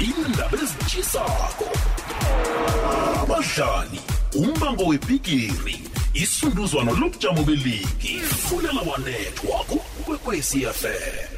indaba ezitshisako abadlali umbango webhigiri isunduzwano lobujamo beligi fulela wanethwa kukwekwecfm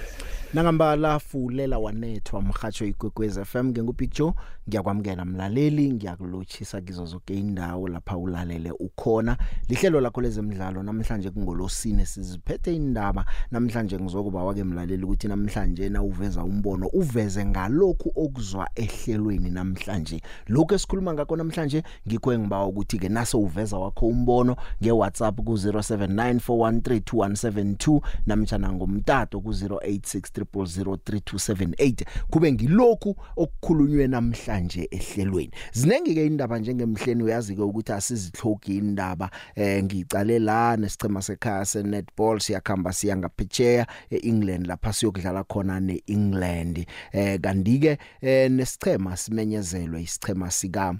nangambala fulela wanethwa mhatsho ikwekwez FM ngengubig Joe? Ngiyakwamukela mlaleli ngiyakulotshisa kizo zonke indawo lapha ulalele ukhona. Lihlelo lakho lezemidlalo namhlanje kungolosine siziphethe indaba namhlanje ngizokuba wake mlaleli ukuthi namhlanje na uveza umbono uveze ngalokhu okuzwa ehlelweni namhlanje. Lokho esikhuluma ngakho namhlanje ngikho engibawa ukuthi ke naso uveza wakho umbono nge WhatsApp ku 0794132172 namtjana ngomtato ku 0863 03278 kube ngilokhu okukhulunywe namhlanje ehlelweni. Zinenge ke indaba njengemhleni uyazi ke ukuthi asizihlogi indaba eh ngicale la nesicema sekhaya senetball siyakhamba siya ngaphetsheya eEngland lapha siyokudlala khona neEngland. Eh kanti ke eh, nesicema simenyezelwe isicema sika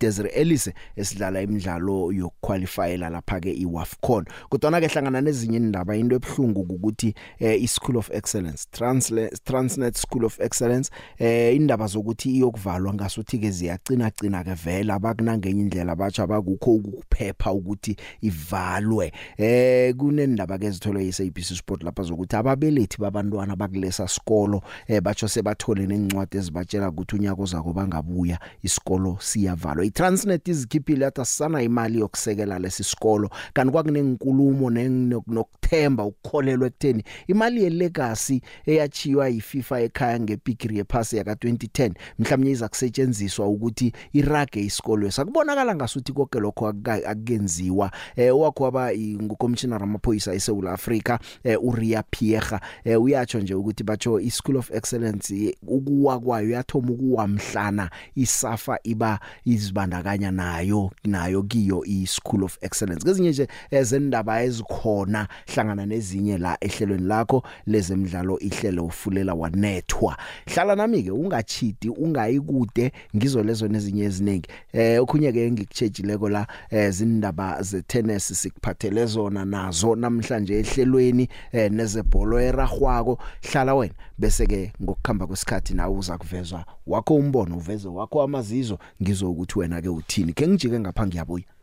Desire Elise esidlala imidlalo yokuqualifyela lapha ke iWAFCON. Kodwa ke hlangana nezinye indaba into ebhlungu ukuthi eh, iSchool of Excellence Transnet Transnet School of Excellence eh indaba zokuthi iyokuvalwa ngasuthi ke ziyacina cina ke vela bakunangenye indlela batsha bakukho ukuphepha ukuthi ivalwe. Eh kunendaba ke ezitholwe yiSABC Sport lapha zokuthi ababelethi babantwana bakulesa sikolo eh batsho sebathole nencwadi ezibatshela ukuthi unyaka ozako bangabuya isikolo siyavalwa njalo iTransnet izikhiphile yathi asana imali yokusekela lesisikolo kanti kwakunenkulumo nokuthemba ukukholelwa ekutheni imali yelegacy eyachiwa yiFIFA ekhaya ngepikiri yephasi yaka 2010 mhlawumnye iza kusetshenziswa ukuthi irage isikolo sakubonakala ngasuthi konke lokho akukenziwa. Eh wakho waba ngucommissioner amaphoyisa eSouth Africa eh, uRia Pierre. Eh, uyatsho nje ukuthi batho iSchool of Excellence ukuwa kwayo yathoma ukuwamhlana isafa iba iz ezibandakanya nayo nayo kiyo iSchool of Excellence. Kezinye nje ezendaba ezikhona hlangana nezinye la ehlelweni lakho lezemidlalo ihlelo ufulela wanethwa. Hlala nami ke ungachidi ungayikude ngizo lezo nezinye eziningi. Eh okhunye ke ngikuchejileko la ezindaba ze tennis sikuphathele zona nazo namhlanje ehlelweni eh, nezebholo eragwako hlala wena bese ke ngokukhamba kwesikhathi nawe uza kuvezwa wakho umbono uveze wakho amazizo ngizo ukuthi wena ke uthini? Ke ngijike ngapha ngiyabuya.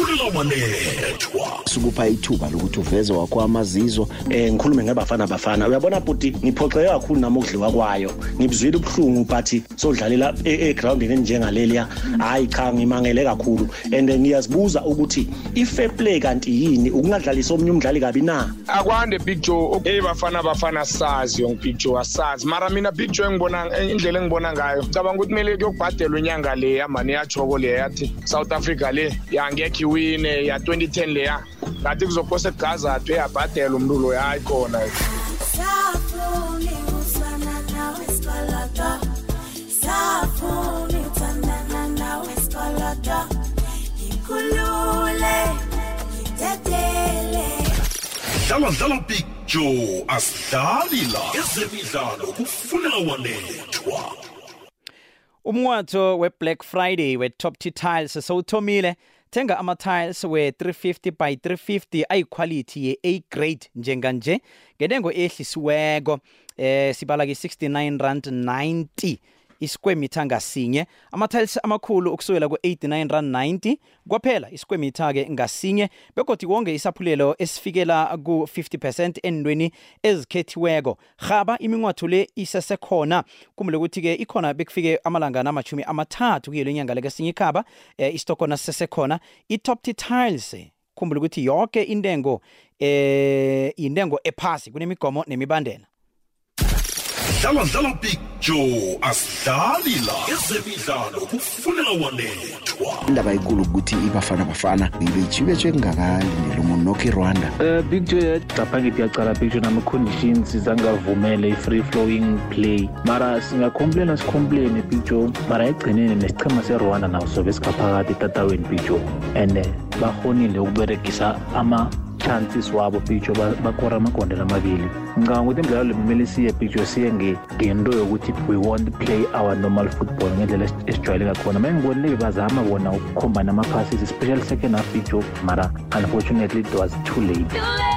Fulela wanethwa sikupha ithuba lokuthi uveze wakho amazizo eh ngikhulume ngabafana bafana. Uyabona buti ngiphoxeke kakhulu nami ukudliwa kwayo. Ngibuzwile ubhlungu but sodlalela egroundini enjengaleliya. Hayi cha ngimangele kakhulu. And niyazibuza ukuthi i-fair play kanti yini? Ukungadlalisa omunye umdlali kabi na? Akwande big joe. Hey bafana bafana sazi yong big joe asazi. Mara mina big joe engibona indlela engibona ngayo ngicabanga ukuthi kumele kuyokubhadelwa inyanga le yamani yachoko le yathi south africa le yangekho iwine ya 2010 leya ngathi kuzophosa egazathu eyabhadela umntu loyo hayi khona Safuni usana nawe skolota Safuni utandana nawe skolota Ikulule Itetele dlala dlala big joe asidlali la ezemidlalo kufulela wanethwa. Umnwatho weBlack Friday weTop T Tiles sewuthomile. Thenga ama tiles we 350 by 350 ayiquality ye A grade njenga nje ngendengo ehlisiweko eh sibala ke 69 rand 90 meter ngasinye ama-tiles amakhulu ukusukela ku-89 rand 90 kwaphela meter ke ngasinye begodi wonge isaphulelo esifikela ku-50 endweni ezikhethiweko. Rhaba imincwatho le isesekhona kumule ukuthi-ke ikhona bekufike amalangana amachumi amathathu kuyo le nyanga lekesinye ikhaba eh, istokona sisesekhona. I-top t tiles khumbula ukuthi yonke intengo eh intengo ephasi kunemigomo nemibandela. Dlala dlala big joe asidlali la ezemidlalo kufulela wanethwa indaba enkulu ukuthi ibafana bafana ibejibetshwe kungakalindelwa umuntu nokho irwanda Uh, big joy lapha ngithi yacala big joy nama-conditions zangavumele i-free flowing play. Mara singacomplaina sicomplaine big joe mara ekugcineni nesichema serwanda naso sobe singaphakathi etatawini big joe and eh, bahonile ukuberegisa ama-chances wabo big joe ba- bakora amagondelo amabili. Ngicabanga ukuthi imidlalo le kumele siye big joe siye nge- ngento yokuthi we won't play our normal football ngendlela esi- esijwayeleka khona. Ma ngibonile bazama bona ukukhomba nama-passes especially second half ijob mara unfortunately it was too late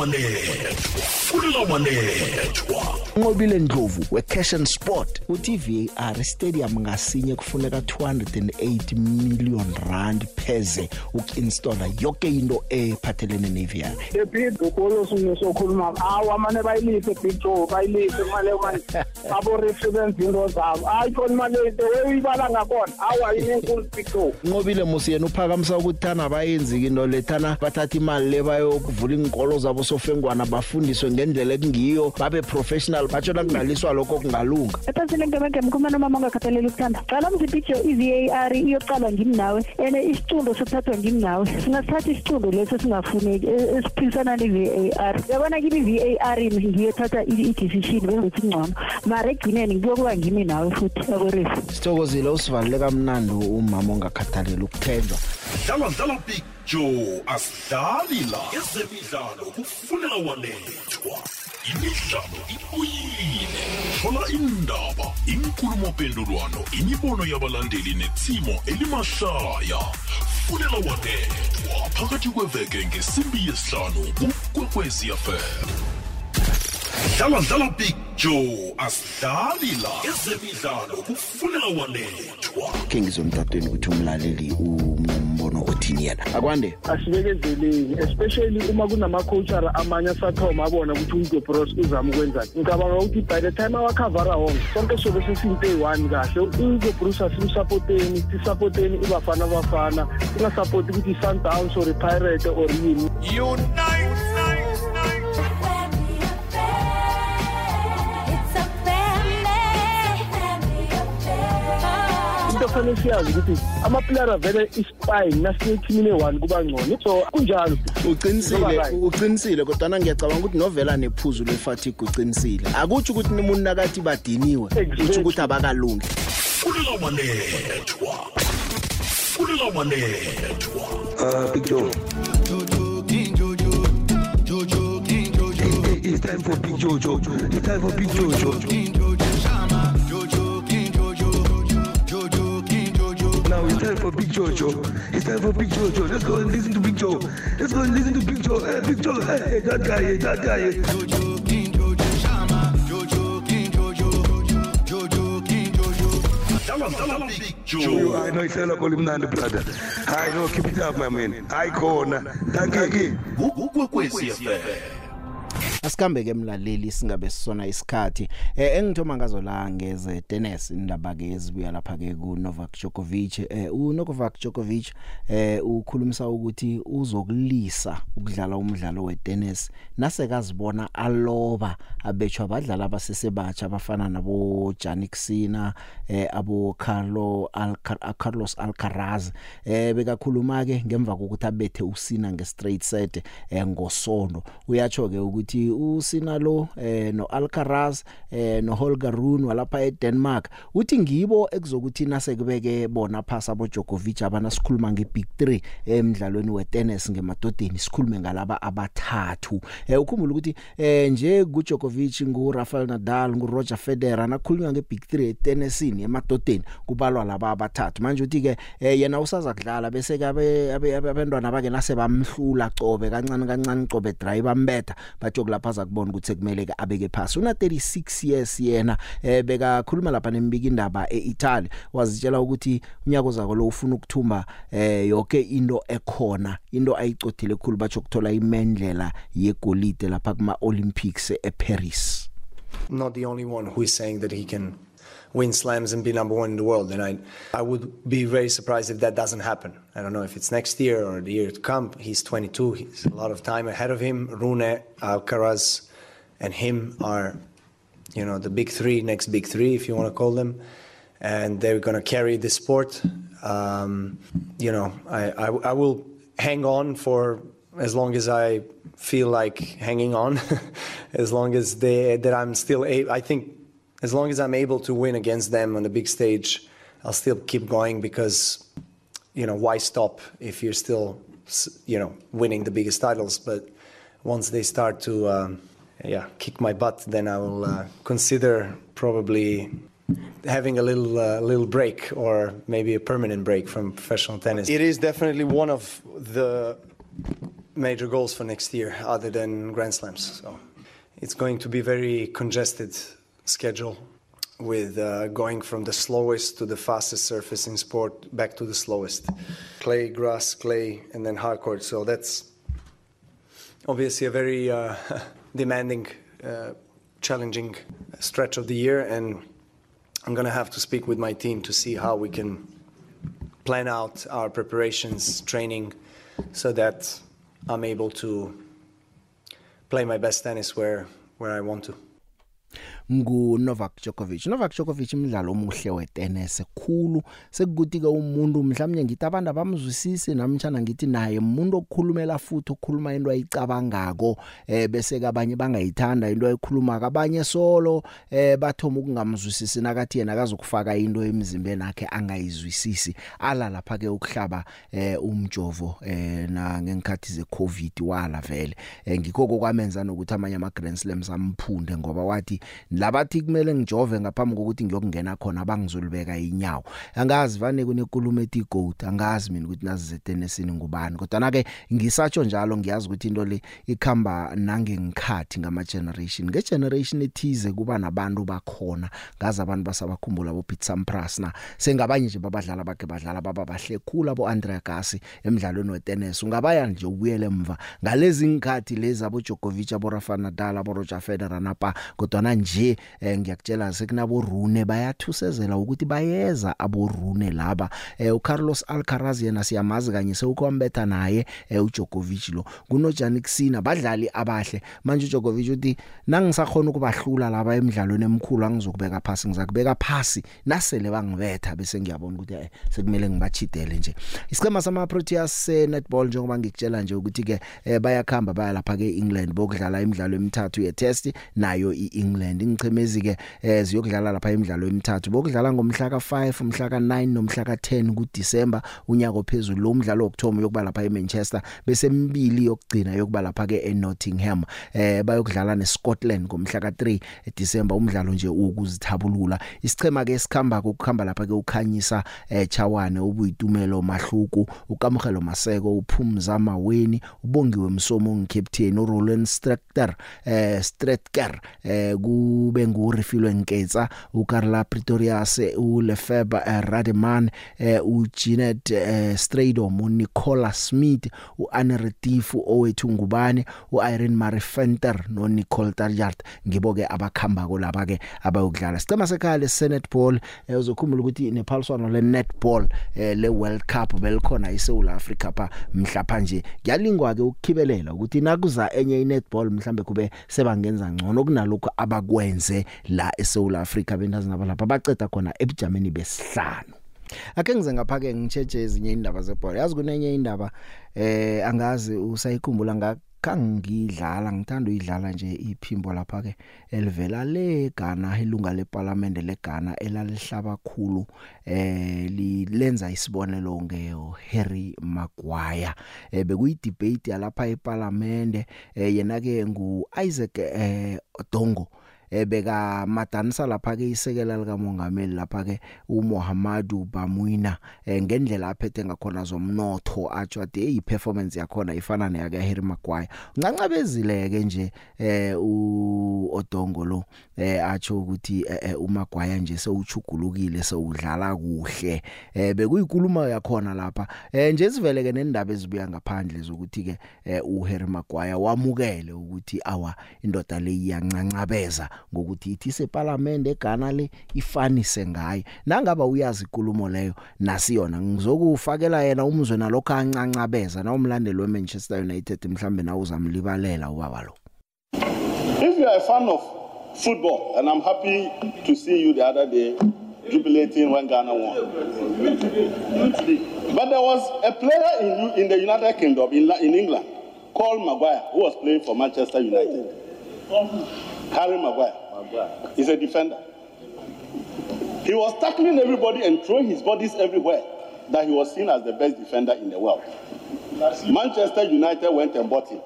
wanethwa fulela wanethwa Nqobile Ndlovu weCash and Sport uthi VAR stadium ngasinye kufuneka 208 million rand pheze ukinstalla yonke into ephathelene neVAR ephinde ukolosi ngisokhuluma awu amane bayilise big joe bayilise imali manje. Abo reference into zabo. Hayi khona imali into uyibala ngakhona. Awu ayinenkulu big joe Nqobile musi yena uphakamisa ukuthi thana bayenzi into lethana bathatha imali le bayokuvula inkolo zabo sofengwana bafundiswe ngendlela ekungiyo babe professional batsho nakungaliswa lokho kungalunga ephasini ngemegeme kumane umama ongakhathaleli ukuthanda. Qala mzipitsho i-var iyoqalwa ngimi nawe and isicundo sokuthathwa ngimi nawe. Singasithatha isicundo leso singafuneki e- esiphilisana ne-var uyabona kimi i-var ngiyothatha i- i-decision bengithi ngcono. Mara ekugcineni kuyokuba ngimi nawe futhi akorefu sithokozile usivalele kamnandi umama ongakhathaleli ukuthenjwa. Dlala dlala big joe asidlali la ezemidlalo kufunela wanethwa imidlalo ibuyile thola indaba inkulumo-mpendulwano imibono yabalandeli netsimo elimahlaya fulela wanethwa phakathi kweveke ngesimbi yesihlanu kukwekwezfm dlala dlala big joe asidlali la ezemidlalo kufunela wanethwa. Ke ngizomtatweni ukuthi umlaleli umbono othini yena? Akwande? Asibekezeleni especially uma kunama-coachara amanye asathoma abona ukuthi uhugo bros uzama ukwenzani ngicabanga ukuthi by the time awakhavara wonke sonke sobe sesiyinto eyi-one kahle. Uhugo bros asimsapoteni sisapoteni ibafana bafana. Singasapoti ukuthi i-sundowns or i-pirate or yini? Affair. into fanele siyazi ukuthi amaplayera vele ispine nasiyethimini eyi-one kuba ngcono so kunjalo uqinisile uqinisile kodwa ngiyacabanga ukuthi novela nephuzu lefatigue uqinisile akutsho ukuthi umuntu nakathi badiniwe Exactly. kutsho ukuthi abakalungi fulela wanethwa Uh, Big Joe. It's time for Big Jojo. It's time for Big Jojo. now. It's time for Big Jojo. It's time for Big Jojo. Let's go and listen to Big Joe. Let's go and listen to Big Joe. Hey, Big Joe. Hey, hey, that guy. Hey, that guy. Hey. Jojo King, Jojo Big Joe. I know it's all about him, the brother. I know. Keep it up, my man. Icon. Thank you. Who, who, who, who, asikambe ke emlaleli singabe sisona isikhathi. Eh engithoma ngazo la ngeze tennis indaba ke ezibuya lapha ke ku Novak Djokovic. Eh u Novak Djokovic eh ukhulumisa ukuthi uzokulisa ukudlala umdlalo wetennis. Nasekazibona aloba abetshwa abadlali abasesebatsha abafana nabo Jannik Sinner eh abo Carlo Alcar Carlos Alcaraz. Eh bekakhuluma ke ngemva kokuthi abethe usina nge straight set eh ngosondo. Uyatsho ke ukuthi usina lo eh no Alcaraz eh no Holger Rune walapha eDenmark. Uthi ngibo ekuzokuthi nasekubeke bona phasa abo Djokovic abana sikhuluma nge big 3 emidlalweni wetennis ngemadodeni sikhulume ngalaba abathathu. Eh ukhumbula ukuthi eh nje ku Djokovic ngu Rafael Nadal ngu Roger Federer nakhulunywa nge big 3 etennisini emadodeni kubalwa laba abathathu. Manje uthi ke eh, yena usaza kudlala bese ke abe- abe- abe- abantwana bake nase bamhlula cobe kancane kancane cobe drive bambetha bathi kulapha za kubona ukuthi kumele ke abeke phasi. Una 36 years yena eh beka khuluma lapha nembiki indaba eItaly. Wazitshela ukuthi unyako zako lo ufuna ukuthumba eh yonke into ekhona into ayicothile khulu bathi ukuthola imendlela yegolide lapha kuma Olympics eParis. Not the only one who is saying that he can win slams and be number one in the world. And I, I would be very surprised if that doesn't happen. I don't know if it's next year or the year to come. He's 22. He's a lot of time ahead of him. Rune, Alcaraz, and him are, you know, the big three, next big three, if you want to call them. And they're going to carry the sport. Um, you know, I, I, I will hang on for as long as I feel like hanging on, as long as they that I'm still I think as long as I'm able to win against them on the big stage, I'll still keep going because you know why stop if you're still you know winning the biggest titles. But once they start to um, yeah kick my butt, then I will uh, consider probably having a little uh, little break or maybe a permanent break from professional tennis. It is definitely one of the major goals for next year other than Grand Slams. So it's going to be very congested schedule with uh, going from the slowest to the fastest surface in sport back to the slowest. Clay, grass, clay, and then hard court. So that's obviously a very uh, demanding, uh, challenging stretch of the year, and I'm going to have to speak with my team to see how we can plan out our preparations, training, so that I'm able to play my best tennis where where I want to. Ngu Novak Djokovic. Novak Djokovic imidlalo omuhle wetennis khulu. Sekukuthi ke umuntu mhlawumnye ngithi abantu abamzwisisi namtjana ngithi naye umuntu okukhulumela futhi okukhuluma into ayicabangako eh bese kabanye bangayithanda into ayikhuluma kabanye solo eh bathoma ukungamzwisisi nakathi yena akazokufaka into emzimbeni wakhe angayizwisisi. Ala lapha ke ukuhlaba eh umjovo eh na ngenkhathi ze covid wala vele. Eh, ngikho kokwamenza nokuthi amanye ama Grand Slams amphunde ngoba wathi labathi kumele ngijove ngaphambi kokuthi ngiyokungena khona bangizolibeka inyawo. Angazi vane kunenkulumo ethi goat angazi mina ukuthi nazi zetenisini ngubani. Kodwa na ke ngisatsho njalo ngiyazi ukuthi into le ikhamba nangengikhathi ngama generation nge generation ethize kuba nabantu bakhona ngazi abantu basabakhumbula bo Pete Sampras na. Sengabanye nje babadlala bakhe badlala baba bahle khulu abo Andre Agassi emidlalweni wetennis ungabaya nje ubuyele emva ngalezi ngikhathi lezi abo Djokovic abo Rafa Nadal abo Roger Federer napa. Kodwa na nje eh, ngiyakutshela sekunabo Rune bayathusezela ukuthi bayeza abo Rune laba. Eh, uCarlos Alcaraz yena siyamazi kanye sewukombetha naye eh, uDjokovic lo. Kuno Jannik Sinner badlali abahle. Manje uDjokovic uthi nangisakhona ukubahlula laba emidlalweni emkhulu angizokubeka phasi ngizakubeka phasi. Nasele bangibetha bese ngiyabona ukuthi eh, sekumele ngibachidele nje. Isicema sama Proteas eh, netball njengoba ngikutshela nje ukuthi ke eh, bayakhamba baya lapha ke England bokudlala imidlalo emithathu ye test nayo iEngland. Ingchemezi ke eh, ziyokudlala lapha imidlalo emithathu. Bokudlala ngomhla ka5 umhla ka9 nomhla ka10 kuDisemba unyaka ophezulu. Lo mdlalo wokthoma yokuba lapha eManchester bese emibili yokugcina yokuba lapha ke eNottingham. Eh bayokudlala neScotland ngomhla ka3 eDisemba umdlalo nje ukuzithabulula isichema ke sikhamba ukukhamba lapha ke ukhanyisa eh Chawane ubuyitumelo mahluku ukamkhelo Maseko uphumza maweni ubongiwe Msomo ngicaptain uRoland Strechter eh Stretker eh kube ngurifilwe Nketsa uKarla Pretorius uLefeba eh, Rademan eh uJeanette eh, Stradom uNicola Smith uAneretifu owethu ngubane uIrene Marie Venter noNicole Tarjart ngibo ke abakhamba ko laba ke abayokudlala. Sicema sekhaya leSenate Ball eh, uzokhumbula ukuthi nephaliswano leNetball eh, leWorld Cup belikhona eSouth Africa pha mhlapha nje kuyalingwa ke ukukhibelela ukuthi nakuza enye iNetball mhlambe kube sebangenza ngcono kunalokho abakwenze la eSouth Africa bentazana balapha baceda khona ebujameni besihlanu. Ake ngize ngapha ke ngitsheje ezinye indaba zebhola yazi kunenye indaba eh angazi usayikhumbula ngakangidlala ngithanda uyidlala nje iphimbo lapha ke elivela le Ghana ilunga leParliament leGhana elalihlaba kakhulu eh lenza isibonelo nge Harry Maguire eh bekuyi debate yalapha eParliament eh yena ke ngu Isaac eh Odongo. Ebeka madanisa lapha ke isekela lika mongameli lapha ke uMohamadu Bamuina eh, ngendlela aphethe ngakhona zomnotho atsho ade hey performance yakhe ifana neyake Harry Maguire. Uncancabezile ke nje eh u Odongo lo eh atsho ukuthi eh, uMaguire nje sewuchugulukile sewudlala kuhle eh bekuyinkulumo yakhona lapha. Eh nje sivele ke nendaba ezibuya ngaphandle zokuthi ke eh, u Harry Maguire wamukele ukuthi awa indoda le iyancancabeza. Ngokuthi ithi seParliament eGhana le ifanise ngaye nangaba uyazi inkulumo leyo nasiyona ngizokufakela yena umzwe nalokho ancancabeza nawumlandeli weManchester United mhlambe nawe uzamlibalela ubaba lo If you are a fan of football, and I'm happy to see you the other day jubilating when Ghana won. But there was a player in, in the United Kingdom, in, in England, called Maguire, who was playing for Manchester United. Harry Maguire. He's a defender. He was tackling everybody and throwing his bodies everywhere that he was seen as the best defender in the world. Manchester United went and bought him.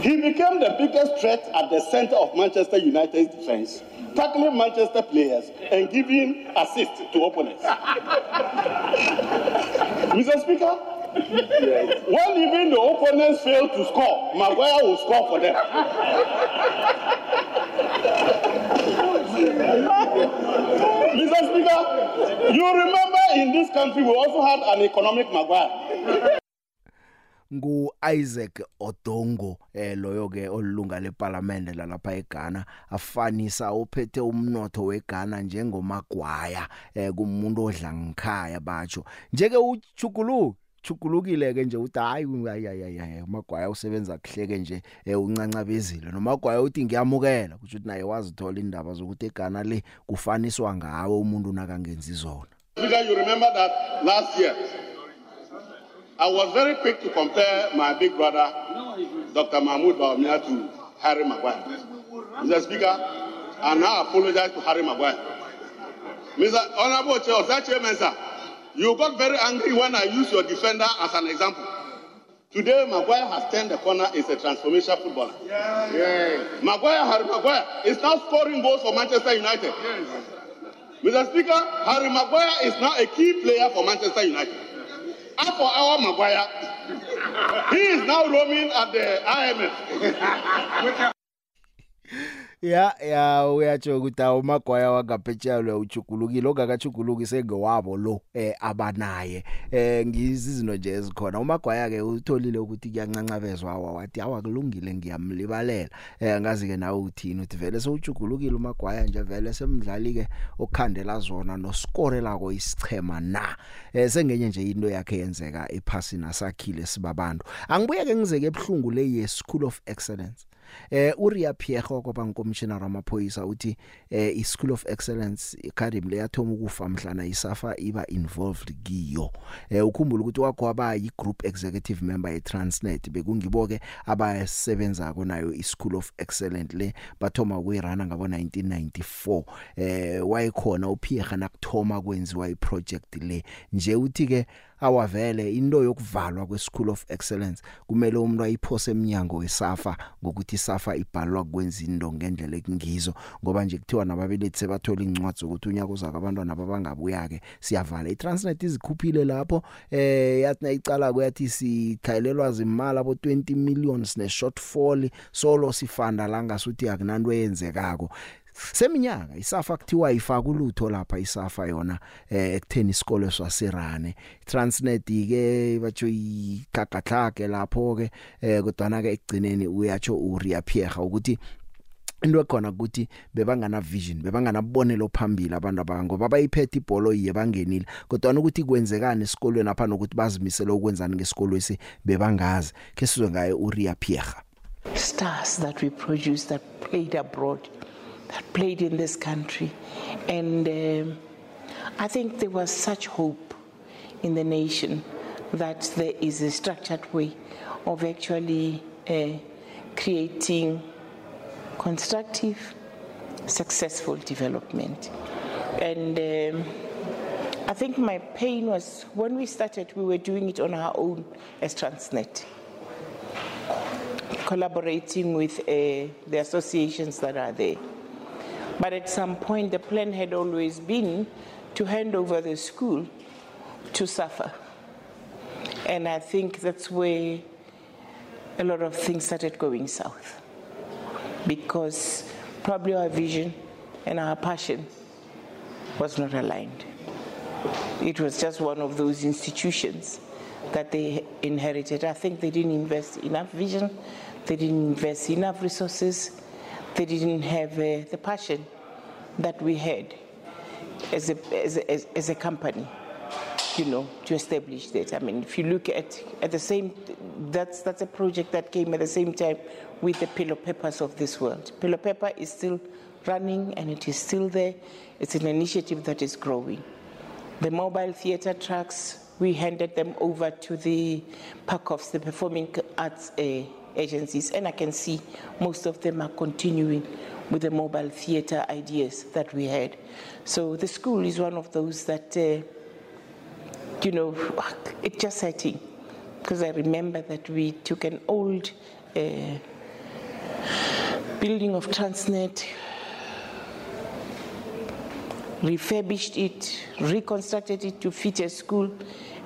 He became the biggest threat at the center of Manchester United's defense, tackling Manchester players and giving assists to opponents. Mr. Speaker, When even the opponents fail to score, Maguire will score for them. Mr. Speaker, you remember in this country we also had an economic Maguire. ngu Isaac Odongo eh loyo ke olunga leparlamente lalapha eGhana afanisa uphethe umnotho weGhana njengomagwaya eh kumuntu odla ngikhaya batsho njeke uchugulu chugulukile ke nje uthi hayi hayi umagwaya usebenza kuhleke nje eh, uncancabezile nomagwaya uthi ngiyamukela kusho ukuthi naye wazithola indaba zokuthi eGhana le kufaniswa ngawe umuntu nakangenzi zona Speaker, you remember that last year I was very quick to compare my big brother, Dr. Mahmoud Bawumia, to Harry Maguire. Mr. Speaker, I now apologize to Harry Maguire. Mr. Honorable Chair, Sir Chairman, sir, you got very angry when I used your defender as an example. Today, Maguire has turned the corner, is a transformation footballer. Maguire, Harry Maguire, is now scoring goals for Manchester United. Yes. Mr. Speaker, Harry Maguire is now a key player for Manchester United. As for our Maguire, he is now roaming at the IMF. ya ya uyatsho ukuthi awumagwaya wangaphetsheya lo uchugulukile ongakachuguluki sengewabo lo eh abanaye. Eh ngizizinto nje ezikhona. Umagwaya ke utholile ukuthi kuyancancabezwa awa wathi awakulungile ngiyamlibalela. Eh ngazi ke nawe uthini uthi vele sewujugulukile umagwaya nje vele semdlali ke okhandela zona noskorelako isichema na. Eh sengenye nje into yakhe yenzeka ephasini asakhile sibabantu. Angibuye ke ngizeke ebhlungu le ye School of Excellence. Eh uRia Pierre kwaba ngommissioner wamaphoyisa uthi eh i School of Excellence Academy leyathoma ukufa mhlana isafa iba involved kiyo. Eh ukhumbula ukuthi wakho aba yi group executive member ye Transnet bekungiboke abasebenza nayo i School of Excellence le bathoma ukuyirana ngabo 1994 eh wayekhona uPierre nakuthoma kwenziwa i project le. Nje uthi ke awavele into yokuvalwa kwe School of Excellence. Kumele umuntu ayiphose eminyango wesafa ngokuthi isafa ibhalwa kwenza into ngendlela ekungizo ngoba nje kuthiwa nababelethi sebathola incwadi ukuthi unyaka uzaka abantwana ababangabuya ke siyavala. iTransnet izikhuphile lapho eh yathi nayicala kuyathi sithayilelwa zimali abo 20 millions ne shortfall solo sifanda la ngasuthi akunanto eyenzekako. Seminyaka isafa kuthiwa ifaka ulutho lapha isafa yona eh ekutheni isikole swaserane. Transnet ke batsho ikagatlage lapho ke eh kodwa ke egcineni uyatsho uRia Pierre ukuthi into ekhona ukuthi bebangana vision bebanganabonelo phambili abantu abanga ngoba bayiphethe ibhola yiye bangenile. Kodwa ukuthi kwenzekani esikolweni apha nokuthi bazimisele ukwenzani ngesikolwe esi bebangazi ke sizwe ngaye uRia Pierre stars that we produced that played abroad, that played in this country. And um, I think there was such hope in the nation that there is a structured way of actually uh, creating constructive, successful development. And um, I think my pain was when we started, we were doing it on our own as Transnet collaborating with uh, the associations that are there. But at some point, the plan had always been to hand over the school to SAFA. And I think that's where a lot of things started going south. Because probably our vision and our passion was not aligned. It was just one of those institutions that they inherited. I think they didn't invest enough vision, they didn't invest enough resources, they didn't have uh, the passion that we had as a, as, a, as, a company, you know, to establish that. I mean, if you look at, at the same, that's, that's a project that came at the same time with the Pillow Peppers of this world. Pillow Pepper is still running and it is still there. It's an initiative that is growing. The mobile theater trucks, we handed them over to the PACOFs, the Performing Arts uh, Agencies, and I can see most of them are continuing with the mobile theater ideas that we had. So the school is one of those that, uh, you know, it's just exciting because I remember that we took an old uh, building of Transnet, refurbished it, reconstructed it to fit a school,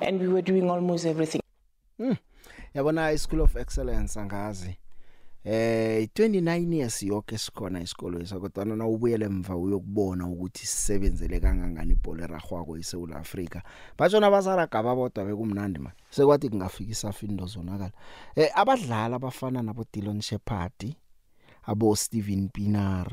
and we were doing almost everything. Hmm. Yabona iSchool of Excellence angazi. Eh 29 years yonke sikhona isikolo leso kodwa na ubuyele emva uyokubona ukuthi sisebenzele kangangani ibhola eragwako eSouth Africa. Bajona bazara gaba bodwa bekumnandi man. Sekwathi kungafika isafindo zonakala. Eh abadlali abafana nabo Dylan Shepard, abo Steven Pinar,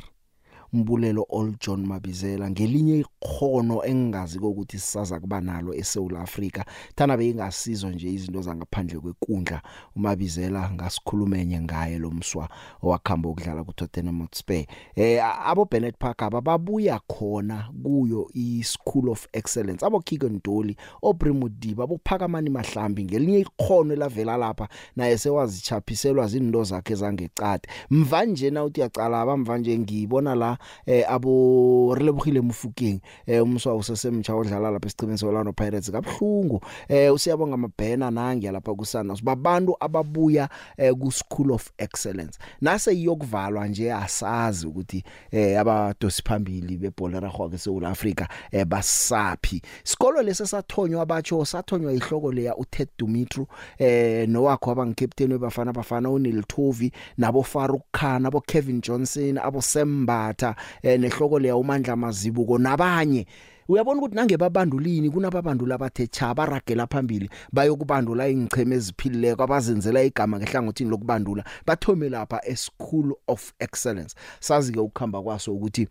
Mbulelo All John Mabizela ngelinye ikhono engingazi ukuthi sisaza kuba nalo eSouth Africa thana beyingasizo nje izinto zangaphandle kwenkundla umabizela ngasikhulumenye ngaye lo mswa owakhamba ukudlala ku Tottenham Hotspur. Eh abo Bennett Parker babuya khona kuyo i School of Excellence. Abo Kigo Ndoli oBrimudiba abo Phakamani Mahlambi ngelinye ikhono elavela lapha naye sewazichaphiselwa izinto zakhe zangecade mvanje na uthi yacala abamvanje ngibona la eh abo relebogile mufukeng eh umswa usesemtsha odlala lapha esicimeni solano Pirates kabhlungu eh usiyabonga amabhena nangi lapha kusana babantu ababuya eh ku School of Excellence. Nase iyokuvalwa nje asazi ukuthi eh abadosi phambili bebhola ragwako eSouth Africa eh basaphi. Isikolo lesi sathonywa abatsho sathonywa ihloko leya uTed Dumitru eh nowakho abangicaptain webafana bafana uNeil Thovi nabo Farouk Khan abo Kevin Johnson abo Sembatha eh nehloko leya uMandla Mazibuko nabanye. Uyabona ukuthi nange babandulini kunababandula abathe cha baragela phambili bayokubandula ingcheme eziphilileko abazenzela igama ngehlangothini lokubandula. Bathome lapha e School of Excellence. Sazi ke ukukhamba kwaso ukuthi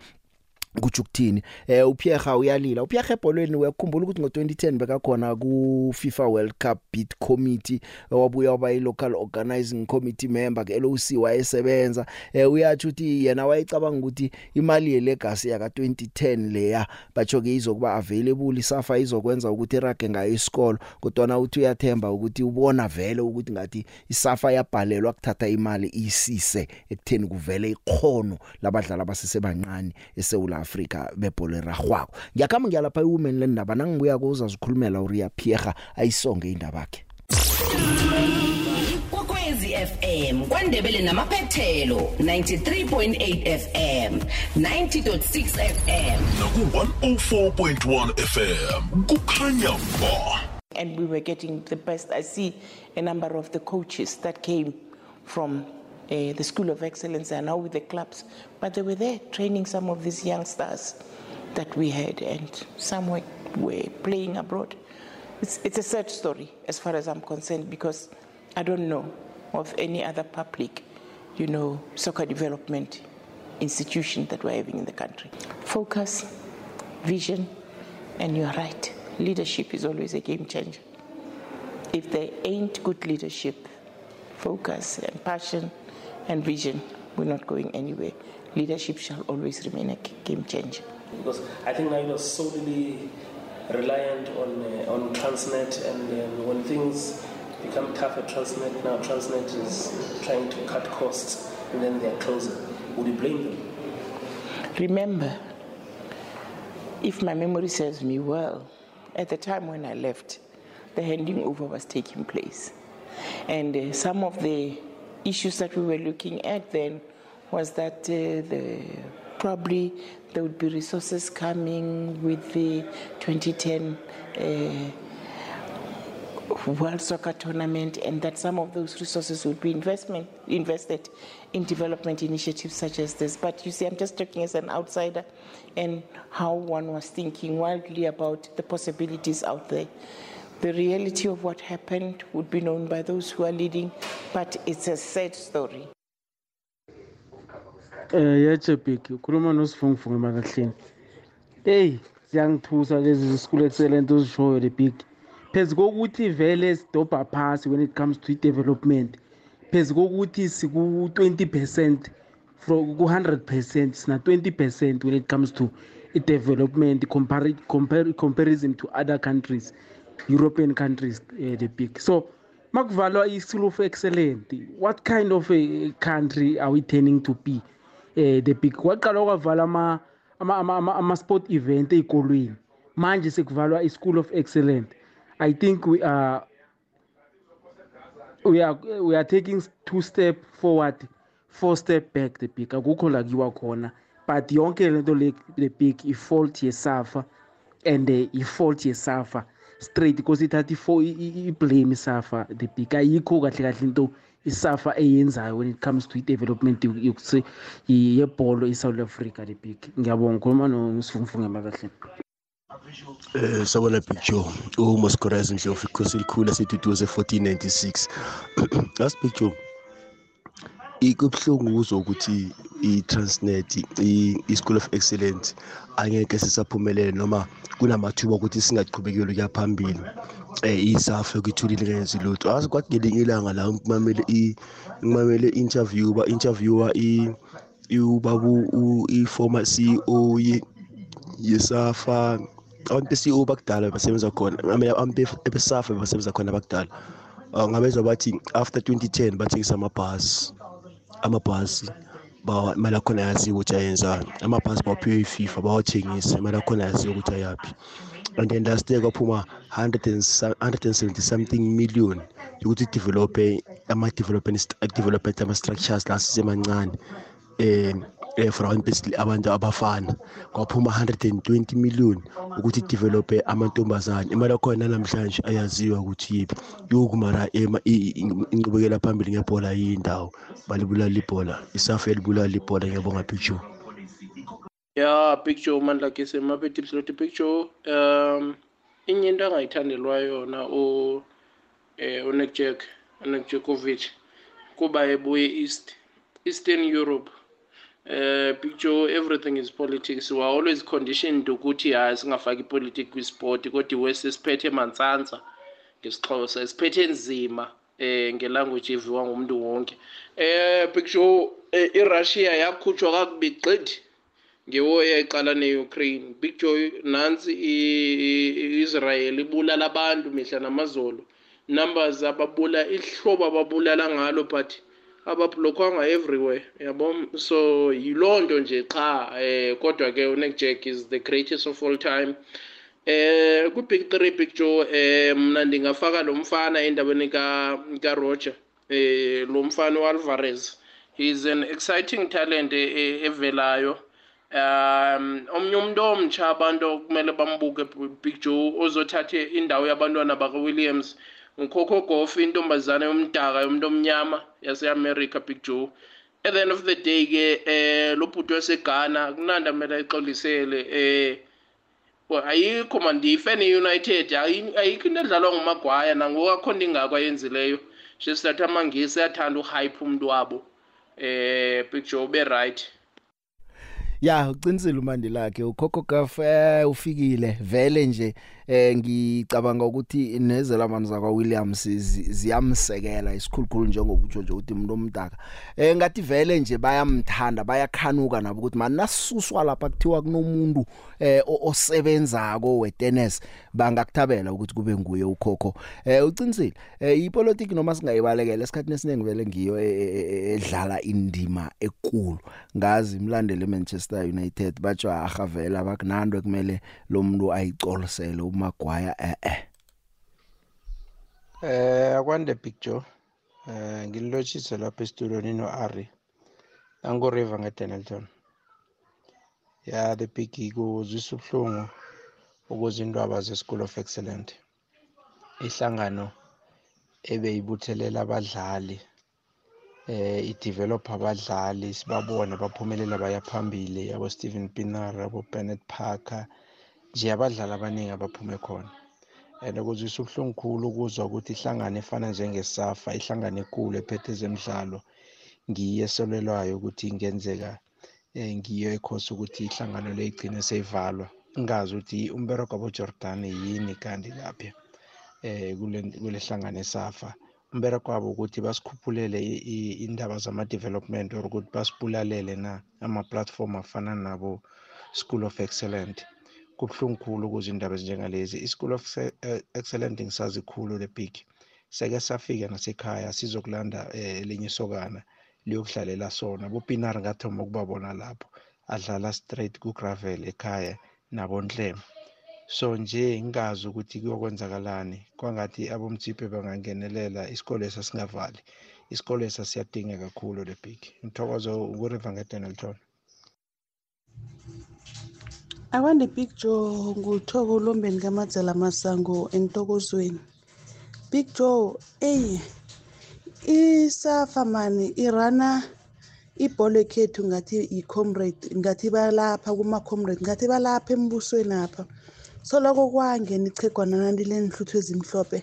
kuthi ukuthini? Eh uPierre uyalila. uPierre ebholweni uyakhumbula ukuthi ngo2010 bekakhona ku FIFA World Cup bid committee wabuya waba i local organizing committee member ke LOC wayesebenza. Eh uyathi uthi yena wayicabanga ukuthi imali ye legacy yaka 2010 leya batsho ke izokuba available isafa izokwenza ukuthi irage ngayo isikolo kodwa na uthi uyathemba ukuthi ubona vele ukuthi ngathi isafa yabhalelwa kuthatha imali isise ekutheni kuvele ikhono labadlali abasesebancane eSouth Africa bebhola eragwako ngiyakhamba ngiyalapha iwomen lendaba nangibuya kuza zikhulumela uRia Pierre ayisonge indaba yakhe Kokwezi FM kwandebele namaphethelo 93.8 FM 90.6 FM naku-104.1 fm kukhanya ba and we were getting the best. I see a number of the coaches that came from uh, the School of Excellence and now with the clubs, but they were there training some of these young stars that we had, and some were, were playing abroad. It's, it's a sad story as far as I'm concerned because I don't know of any other public, you know, soccer development institution that we're having in the country. Focus, vision, and you're right. Leadership is always a game changer. If there ain't good leadership, focus, and passion, and vision, we're not going anywhere. Leadership shall always remain a game changer. because I think now was solely reliant on uh, on Transnet, and um, when things become tough at Transnet, now Transnet is trying to cut costs, and then they are closing. Would you blame them? Remember, if my memory serves me well, at the time when I left, the handing over was taking place. And uh, some of the issues that we were looking at then was that uh, the, probably there would be resources coming with the 2010 uh, World Soccer Tournament, and that some of those resources would be investment invested in development initiatives such as this. But you see, I'm just talking as an outsider, and how one was thinking wildly about the possibilities out there. The reality of what happened would be known by those who are leading, but it's a sad story. Eh yache big ukhuluma nosivunguvungu emakahleni. Hey, siyangithusa lezi school excellent ozishoyo le big. Phezulu kokuthi vele sidobha phasi when it comes to development. Phezulu kokuthi siku 20% from ku 100% sina 20% when it comes to development compar compare comparison to other countries, European countries uh, the big. So makuvalwa is school of excellent. What kind of a country are we turning to be? Eh the big kwaqala kwavala ama ama ama, ama, sport event ezikolweni manje sekuvalwa i-school of excellent. I think we are we are we are taking two step forward four step back the big akukho la kiwa khona. But yonke lento le le big i-fault yesafa and uh, i-fault yesafa straight because ithatha ifo- i- i- iblame isafa the big ayikho kahle kahle into isafa eyenzayo when it comes to i-development yokuse- yebholo i-south africa the big. Ngiyabonga khuluma nosifungfunge makahle. Eh sabona Big Joe uMoscoraz Ndlovu ikhosi elikhulu laseduduze 1496 That's Big Joe ikubhlungu uzwa ukuthi i-Transnet i- i-School of Excellence angeke sisaphumelele noma kunamathuba ukuthi singaqhubekeli ukuya phambili. Eh isafa kwithuli lingenzi lutho. Azi kwathi ngelinye ilanga la ngimamele i ngimamele interview ba interviewer i ubabu u- i-former CEO ye yesafa. Abantu be-CEO bakudala basebenza khona abantu besafa basebenza khona bakudala. Uh, ngabezwa bathi after 2010 bathengisa amabhasi. Amabhasi bawa- imali akhona yaziwa ukuthi ayenzani amabhasi bawaphiwe ififa bawathengisa imali akhona yaziwa ukuthi ayaphi and then last year kwaphuma 100 and so- 170 something million. Yokuthi develope ama-development development ama-structures la sisemancane um eh for abantu besi- abantu abafana. Kwaphuma 120 million ukuthi develope amantombazane. Imali yakhona namhlanje ayaziwa ukuthi yiphi? Yokumara ema- i- i- inqubekela phambili ngebhola yindawo balibulala ibhola. Isafa yalibulala ibhola ngiyabonga picture ya big joe mandla ke semapeti episode big joe um inye into angayithandelwa yona u eh uNick Jack uNick Djokovic kuba ebuye east eastern europe. Uh big joe everything is politics. We are always conditioned ukuthi hayi singafaki ipolitics kwisport kodwa iwest siphethe mantsantsa ngesixhosa siphethe nzima eh ngelanguage eviwa ngumuntu wonke. Eh big joe eh, irussia yakhutshwa kakubi gqithi ngewo eyayiqala ne-ukraine. Big joy nansi i- i- israel ibulala abantu mihla namazolo. Numbers ababula ihlobo ababulala ngalo but abablokwanga everywhere yabo? So yiloo nto nje qha eh kodwa ke uNick Jack is the greatest of all time. Eh ku big 3 big joe eh mna ndingafaka lo mfana endaweni ka ka Roger eh lo mfana uAlvarez. He's an exciting talent eh, eh, evelayo. Um omnye umuntu omtsha abantu kumele bambuke big joe ozothatha indawo yabantwana baka-williams ukhokho goff intombazane yomdaka yomuntu omnyama yase-america big joe. At the end of the day ke eh lo bhuti waseghana kunanda kumele ayixolisele eh ayikho mandife ne-united ayi- ayikho into edlalwa ngumagwaya nangoku akho nto ingako ayenzileyo. Nje sidathi amangisi athanda uhype umntu wabo eh big joe ube right. Ya uqinisile umandela lakhe ukhokho gaf eh, ufikile vele nje. Eh ngicabanga ukuthi nezelamani zakwa Williams zi- ziyamsekela isikhulukhulu njengoba utsho nje ukuthi umuntu omdaka. Eh ngathi vele nje bayamthanda bayakhanuka nabo ukuthi mani nasisuswa lapha kuthiwa kunomuntu eh o- osebenzako wetennis bangakuthabela ukuthi kube nguye ukhokho. Eh uqinisile? Eh ipolitiki noma singayibalekela esikhathini esiningi vele ngiyo e- e- e- edlala indima ekulu. Ngazi imlandeli eManchester United batsho ahavela bakunando kumele lo muntu ayicolisele. Umagwaya eh eh Eh akwande Joe. Eh ngilotshise lapha esitulweni no Ari. Ango River ngeDenelton. Ya the big kuzwisa ubhlungu ukuze indwaba ze School of Excellent. Ihlangano ebeyibuthelela abadlali eh idevelop abadlali sibabone baphumelela baya phambili yabo Steven Pienaar yabo Bennett Parker nje abadlali abaningi abaphume khona. And kuzwisa ubuhlungu khulu ukuzwa ukuthi ihlangano efana njengesafa ihlangano enkulu ephethe ezemidlalo ngiyo esolelwayo ukuthi ingenzeka eh, ngiyo ekhosa ukuthi ihlangano le igcine seyivalwa. Ngazi ukuthi umbereko wabojordan yini kanti lapha eh kule hlangano esafa. Umbereko wabo ukuthi basikhuphulele indaba zama-development or ukuthi basibulalele na ama-platform afana nabo school of excellent. Kubuhlungu khulu ukuze indaba ezinjengalezi. I-school of Se- eh, excellent ngisazi khulu le big. Seke safika nasekhaya sizokulanda eh, elinye isokana liyokudlalela sona. Bopinar ngathoma ukubabona lapho adlala straight ku-gravel ekhaya nabonhlema so nje ngingazi ukuthi kuyokwenzakalani. Kwangathi abomtshipe bangangenelela isikole sasingavali isikole sasiyadinga kakhulu le big. Ngithokoza ukuriver ngedenelton akwande big joe nguthoko lombeni kamadzela masango entokozweni big joe eyi isafa mani irana ibholo ekhethu ngathi yi-comrade ngathi balapha kuma-comrade ngathi balapha embusweni apha. So loko kwangena ichegwana nandile nihluthu ezimhlophe.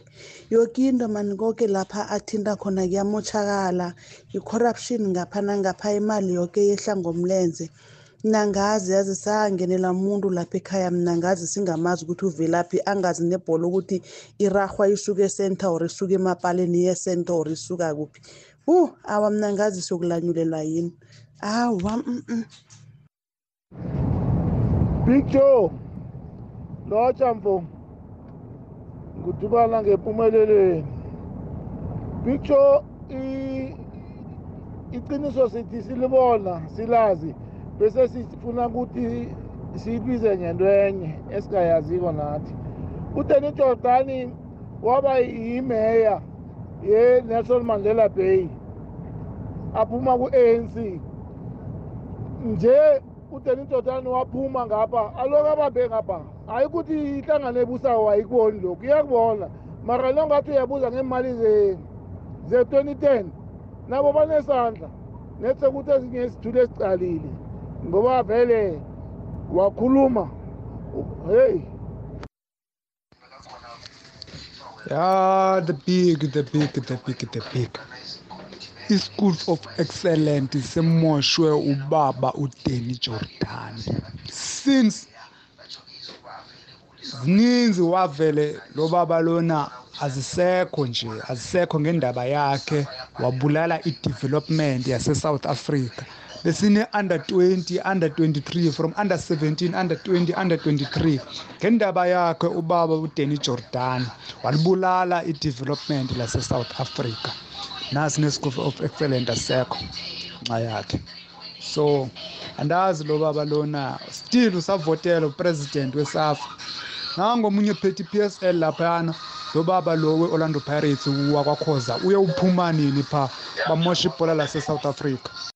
Yoke into mani koke lapha athinta khona kuyamotshakala i-corruption ngapha nangapha imali yoke yehla ngomlenze. Nangazi yazi sangenela muntu lapha ekhaya mna ngazi singamazi ukuthi uvelaphi angazi nebholo ukuthi irarhwa isuka esenta or isuka emapaleni yesenta or isuka kuphi hu awa mna ngazi sokulanyulela yini awa mm -mm. Big Joe lotsha mfo ngudubala ngempumelelweni Big Joe iqiniso sithi silibona silazi bese sifuna ukuthi siyibize ngento enye esingayaziko nathi. uDanny Jordan waba yimeya ye-Nelson Mandela Bay aphuma ku-ANC nje uDanny Jordan waphuma ngapha aloku abambe ngapha hayi ukuthi ihlangano ebusayo ayikuboni lokhu iyakubona. Mara lo ngathi uyabuza ngemali ze-2010 nabo banesandla nethe ukuthi ezinye isithule esicalile ngoba vele wakhuluma hey Yeah, the big, the big, the big, the big. I-School of Excellence semoshwe ubaba uDanny Jordan. Since zininzi wavele lo baba lona azisekho nje azisekho ngendaba yakhe wabulala i-development yase-south africa besine-under 20 under 23 from under 17 under 20 under 23 ngendaba yakhe ubaba udanny jordan walibulala i-development lase-south africa. Nasi ne-school of excellent asekho nxa yakhe. So andazi lo baba lona still usavotela upresident wesafa nangomunye phethe i-psl laphayana lo baba lo we-orlando pirates wakwakhoza uye uphuma nini pha bamosha ibhola lase-south africa?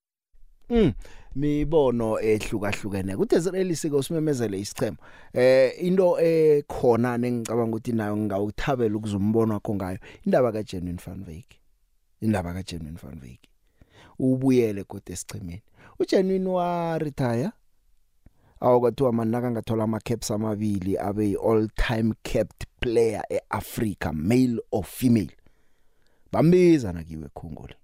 Mm. Mibono ehlukahlukene. Kuthe zirelisike usimemezele isichema eh into ekhona nengicabanga ukuthi nayo ngawuthabela ukuzumbono wakho ngayo indaba kaGenuine Van Wyk. Indaba kaGenuine Van Wyk. Ubuyele kodwa esichemeni uGenuine wa retire awukwathiwa manaka ngathola ama caps amabili abe all time capped player eAfrica male or female. Bambiza nakiwe khongole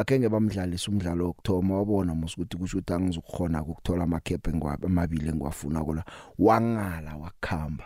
akenge bamdlalisa umdlalo wokthoma wabona musukuthi kusho ukuthi angizukhona ukuthola ama cap engwabe amabili engiwafuna kola wangala wakhamba.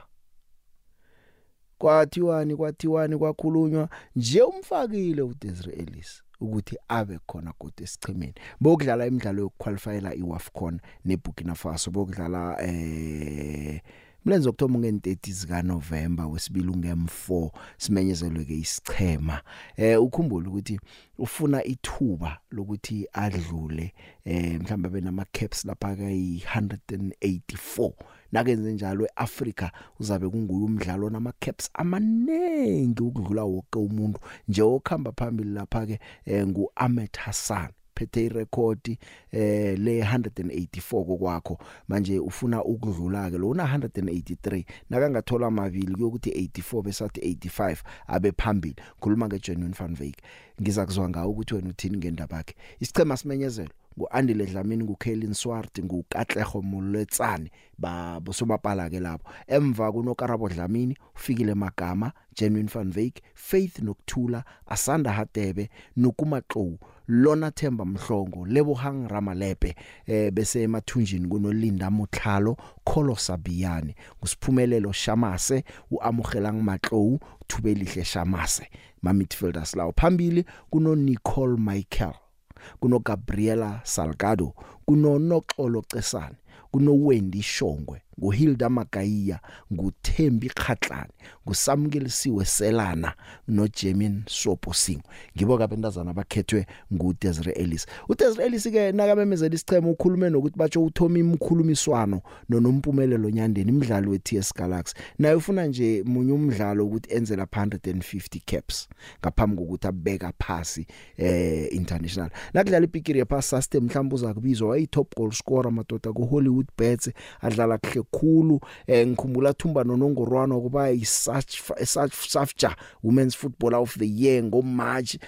Kwathiwani kwathiwani kwakhulunywa nje umfakile uDesiree Ellis ukuthi abe khona kodwa esichimeni bokudlala imidlalo yokuqualifyela iWAFCON neBurkina Faso bokudlala eh mlenze okuthoba nge30 zika November wesibili ungem4 simenyezelwe ke isichema. Eh ukhumbule ukuthi ufuna ithuba lokuthi adlule eh mhlawumbe benama caps lapha kayi 184 nakenze njalo eAfrica uzabe kunguye umdlalo nama caps amanengi ukudlula wonke umuntu. Nje okhamba phambili lapha ke eh, ngu Ahmed Hassan. Phethe irecord eh le 184 kokwakho. Manje ufuna ukudlula ke lo una 183 nakangathola amabili kuyokuthi 84 besathi 85 abe phambili. Khuluma ngeJenuine Van Wyk ngiza kuzwa ngawo ukuthi wena uthini ngendaba yakhe. Isichema simenyezelo nguandile Dlamini nguKelin Swart nguKatlego Moletsane ba bosomapala ke lapho emva kunokarabo Dlamini ufikile magama Genuine Van Wyk Faith Nokthula Asanda Hatebe nokumaxowu lona Themba Mhlongo Lebohang Ramalepe eh bese emathunjini kunolinda Motlhalo Kholo Sabiyane ngusiphumelelo Shamase uamugelang Matlou Thubelihle Shamase ma midfielders lawo phambili kuno Nicole Michael. Kuno Gabriela Salgado kuno Noxolo Cesane kuno Wendy Shongwe. nguHilda Magaiya nguThembi Khatlane nguSamkelisiwe Selana noJemin Soposing ngibo kabentazana abakhethwe nguDesiree Ellis. uDesiree Ellis ke nakamemezela isicheme ukhulume nokuthi batsho uthomi imkhulumiswano nonompumelelo nyandeni imidlalo weTS Galaxy. Naye ufuna nje munye umdlalo ukuthi enze la 150 caps ngaphambi kokuthi abeka phasi eh international. Nakudlala ipikiri yepass system mhlawumbe uza kubizwa wayi top goal scorer madoda ku Hollywood Bets adlala kuhle omuhle khulu eh ngikhumbula Thumba nonongorwana kuba iSach Safja Women's Footballer of the Year ngoMarch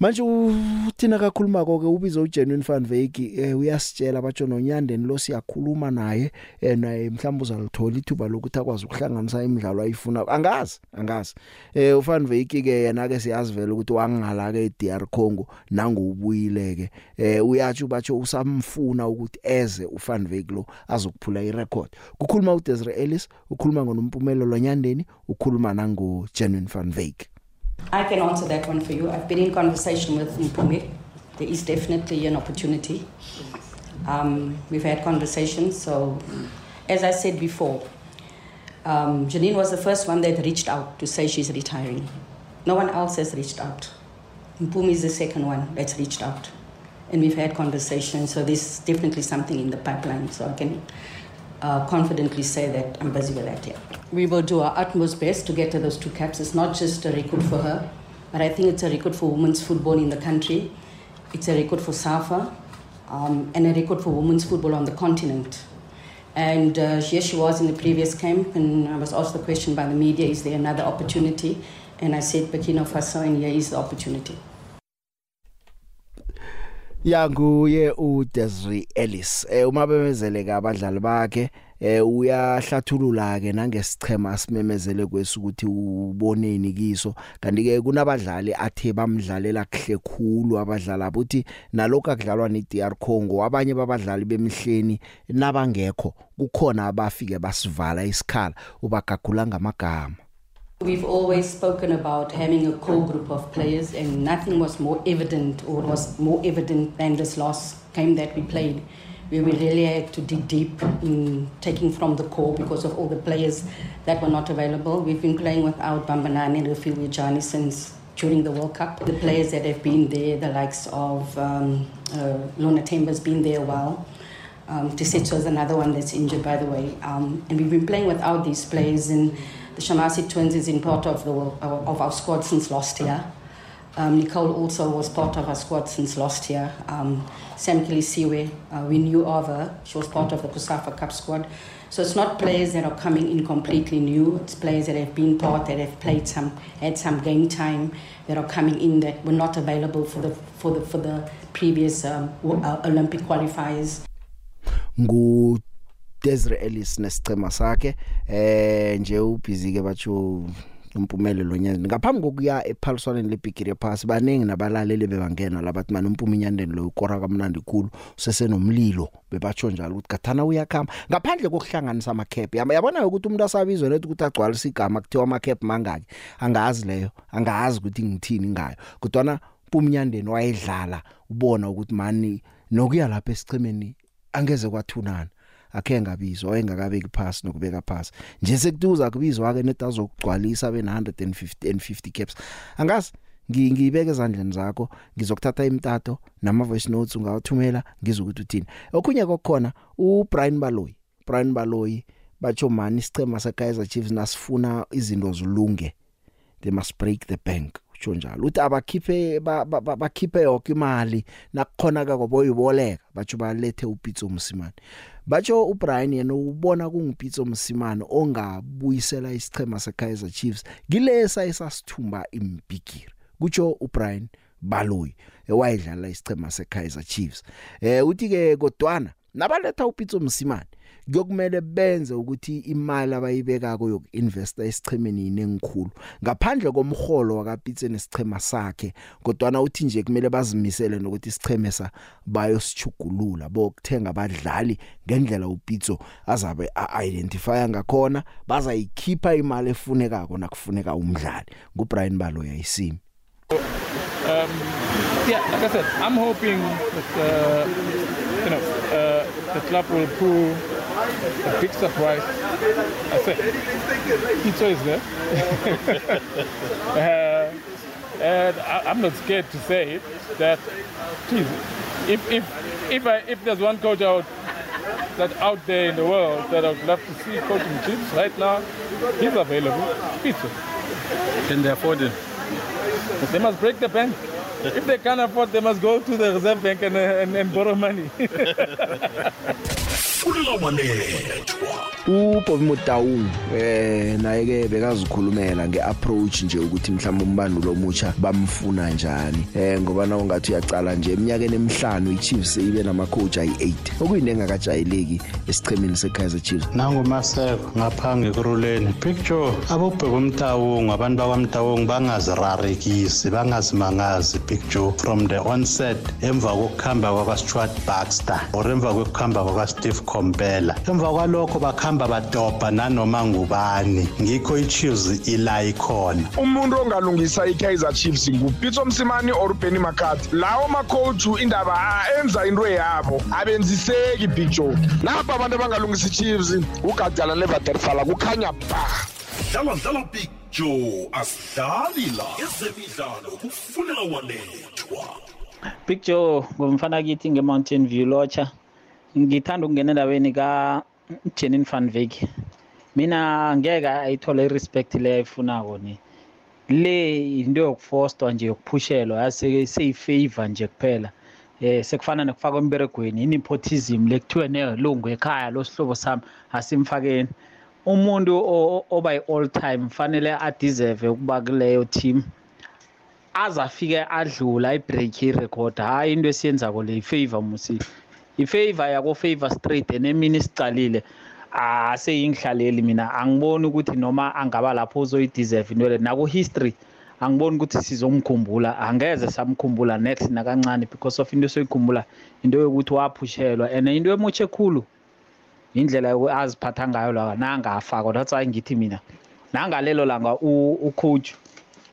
manje uthina kakhuluma konke ubizo uGenuine Van Wyk eh, uyasitshela batsho nonyandeni lo siyakhuluma naye eh, naye mhlawumbe uzalithola ithuba lokuthi akwazi ukuhlanganisa imidlalo ayifuna angazi angazi. Eh uVan Wyk ke yena ke siyazi vele ukuthi wangala ke eDR Congo nangubuyile ke eh uyathi batsho usamfuna ukuthi eze uVan Wyk lo azokuphula irecord. Kukhuluma uDesiree Ellis ukhuluma ngonompumelelo nyandeni ukhuluma nango Genuine Van Wyk. I can answer that one for you. I've been in conversation with Mpumi. There is definitely an opportunity. Um, we've had conversations. So, as I said before, um, Janine was the first one that reached out to say she's retiring. No one else has reached out. Mpumi is the second one that's reached out. And we've had conversations. So, there's definitely something in the pipeline. So, I can uh, confidently say that I'm busy with that. Yeah. We will do our utmost best to get to those two caps. It's not just a record for her, but I think it's a record for women's football in the country. It's a record for SAFA um, and a record for women's football on the continent. And uh, here she was in the previous camp, and I was asked the question by the media is there another opportunity? And I said, Burkina Faso, and here is the opportunity. ya nguye uDesiree Ellis eh ke abadlali bakhe eh uyahlathulula ke nangesichema asimemezele kwesi ukuthi uboneni kiso kanti ke kunabadlali athe bamdlalela kuhle khulu abadlala buthi nalokho akudlalwa neDR Congo abanye babadlali bemhleni nabangekho kukhona abafike basivala isikhala ubagagula ngamagama We've always spoken about having a core group of players, and nothing was more evident or was more evident than this last game that we played. We really had to dig deep in taking from the core because of all the players that were not available. We've been playing without Bambanani and Rafili Jani since during the World Cup. The players that have been there, the likes of um, uh, Temba's been there a while. Um, Tisetso is another one that's injured, by the way. Um, and we've been playing without these players, and the Shamasi twins is in part of, the, of our squad since last year. Um, Nicole also was part of our squad since last year. Um, Sam Kilisiwe, uh, we knew of her. She was part of the Kusafa Cup squad. So it's not players that are coming in completely new. It's players that have been part, that have played some, had some game time, that are coming in that were not available for the for the for the previous um, uh, Olympic qualifiers. ngu Desiree Ellis nesicema sakhe eh nje ubhizi ke batho umpumelelo nyandeni ngaphambi kokuya ephaliswaneni lebigiri pass baningi nabalaleli bebangena labathi mana umpumi nyandeni lo ukora kamnandi khulu sesenomlilo bebatsho njalo ukuthi gathana uyakhamba. Ngaphandle kokuhlanganisa ama cap yabona ukuthi umuntu asabizwe lethi ukuthi agcwalisa igama kuthiwa ama cap mangaki angazi leyo angazi ukuthi ngithini ngayo. Kodwa umpumi nyandeni wayedlala ubona ukuthi mani nokuya lapha esichemeni angeze kwathunana. Akhe ngabizwa wayengakabeki pass nokubeka pass nje sekutuza kubizwa ke net azokugcwalisa be 150 and 50 caps. Angazi ngiyibeke ezandleni zakho ngizokuthatha imtato nama voice notes ungawathumela ngizokuthi uthini. Okhunye kokukhona uBrian Baloyi. Brian Baloyi batsho mani isicema seKaizer Chiefs nasifuna izinto zilunge they must break the bank. Utsho njalo uthi abakhiphe bakhiphe yonke imali nakukhona ka boyiboleka batsho balethe uPitso Msimane. Batsho uBrian yena ubona kungipitso Msimane ongabuyisela isichema seKaizer Chiefs kilesa esasithumba imbigiri kutsho uBrian Baloyi ewayedlala isichema seKaizer Chiefs. Eh uthi ke kodwana nabaletha uPitso Msimane kuyokumele benze ukuthi imali abayibekako yokuinvesta esichemeni inengikhulu ngaphandle komholo wakapitse nesichema sakhe kodwa uthi nje kumele bazimisele nokuthi isicheme sa bayosichugulula bokuthenga abadlali ngendlela upitso azabe identify ngakhona bazayikhipha imali efunekako nakufuneka umdlali. nguBrian Balo yayisimi. Um, yeah, like I said, I'm hoping that uh, you know uh, the club will pull a big surprise. I said, pizza is there, uh, and I, I'm not scared to say it. That, please, if if if I if there's one coach out that out there in the world that I'd love to see coaching Chiefs right now, he's available. Pizza. Can they afford it? They must break the bank. If they can't afford, they must go to the reserve bank and, uh, and, and borrow money. ufulela wanethwa uBobby Mutaung eh naye ke bekazikhulumela ngeapproach nje ukuthi mhlawumbe umbandulo omutsha bamfuna njani eh ngoba na ungathi uyacala nje eminyakeni emihlanu iChiefs ibe nama coach ayi8 okuyinto engakajayeleki esichemeni seKaizer Chiefs? Nangumaseko ngaphange kuruleni picture abobheka umtawungu abantu bakwamtawungu bangazirarekisi bangazimangazi picture from the onset emva kokuhamba kwakastuart baxter or emva kokuhamba kwakasteve compela emva kwalokho bakuhamba badobha nanoma ngubani. Ngikho i-chiefs ila ikhona. Umuntu ongalungisa i-kaizer chiefs ngupitso msimani or benny mccarthy. Lawo macoach indaba enza into yabo abenziseki big joe. Napha abantu abangalungisa i-chiefs ugadala nevaterfala kukhanya ba. Dlala dlala big joe asidlali la ezemidlalo kufulela wanethwa Big Joe ngumfana kithi ngeMountain View Locha ngithanda ukungena endaweni ka Jenin van Wyk. Mina ngeke ayithole irespect le ayifunako ni. Le into yokufostwa nje yokuphushelwa yase seyifavor nje kuphela. Eh sekufana nekufaka emberegweni inepotism lekuthiwe nelungu ekhaya losihlobo sami asimfakeni. Umuntu o- oba yi-all time fanele adeserve ukuba kuleyo team. Aze afike adlula ibreak irecord. Hayi into esiyenzako le ifavor musi. Ifavor yako favor straight and emini sicalile. Aseyingihlaleli mina. Angiboni ukuthi noma angaba lapho uzoyideserve into le. Naku history angiboni ukuthi sizomkhumbula. Angeze samkhumbula next nakancane because of into esoyikhumbula into yokuthi waphushelwa and into emutshe khulu. Indlela yoku- aziphatha ngayo la nangafakwa that's why ngithi mina nangalelo langa u- ucoach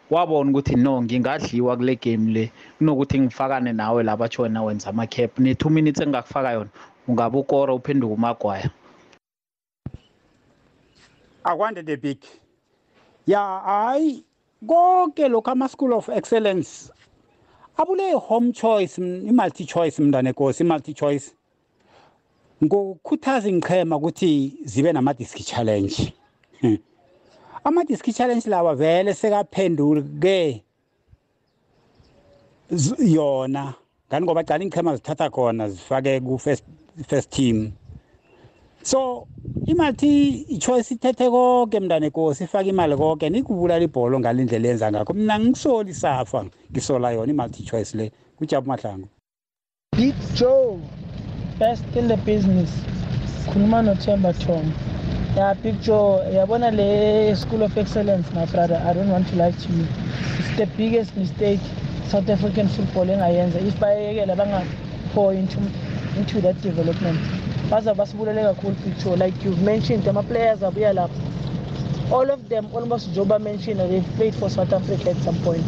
wabona ukuthi no ngingadliwa kule game le kunokuthi ngifakane nawe la batsho wena wenza ama-cap ne-two minutes engingakufaka yona ungabe ukora uphenduka umagwaya. Akwande the big. Ya hayi konke lokhu ama-school of excellence abule home choice m- i-multi choice mntwana enkosi i-multi choice ngokukhuthaza ingichema ukuthi zibe nama-disk challenge. Hmm. ama-disk challenge lawa vele sekaphenduke z- yona. Ngani? Ngoba cala ingichema zithatha khona zifake ku-first first team. So imali i-choice ithethe konke mntana enkosi ifake imali konke nikubulala ibholo ngale ndlela yenza ngakho. Mina ngisoli safa ngisola yona i-multi-choice le. Kujabu mahlangu Big Joe, best in the business. Khuluma noThemba Tom. Yeah, Joe, yabona le School of Excellence, my brother. I don't want to lie to you. It's the biggest mistake South African football engayenza. If bayekela bangapo into into that development. Baza basibulele kakhulu Joe. Like you've mentioned, ama players abuya lapha. All of them, almost Joba mentioned, they've played for South Africa at some point.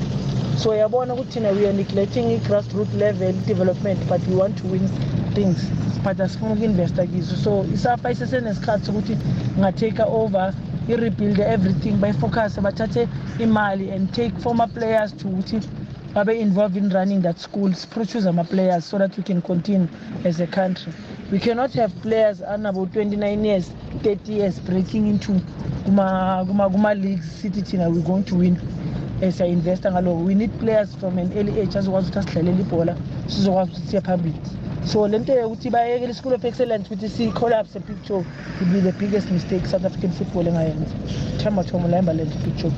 So yabona ukuthi thina we are neglecting i-grassroot level development but we want to win things. But asifuna uku-investa kizo. So isafa isesenesikhathi sokuthi ngatake over i-rebuild everything bayifocuse bathathe imali and take former players to ukuthi babe involved in running that school produce ama-players so that we can continue as a country. We cannot have players anabo 29 years 30 years breaking into kuma, kuma, kuma leagues sithi thina we're going to win siya-investa ngaloko we need players from an early age azokwazi ukuthi asidlalele ibhola sizokwazi ukuthi siye phambili. So le nto yokuthi bayekele i-school of excellence ukuthi si-collapse picture would be the biggest mistake south african football engayenza. Themba thomo layimbaland picture